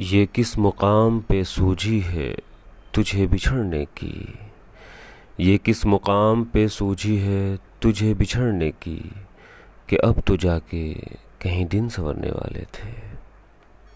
ये किस मुकाम पे सूझी है तुझे बिछड़ने की? ये किस मुकाम पे सूझी है तुझे बिछड़ने की कि अब तो जाके कहीं दिन संवरने वाले थे?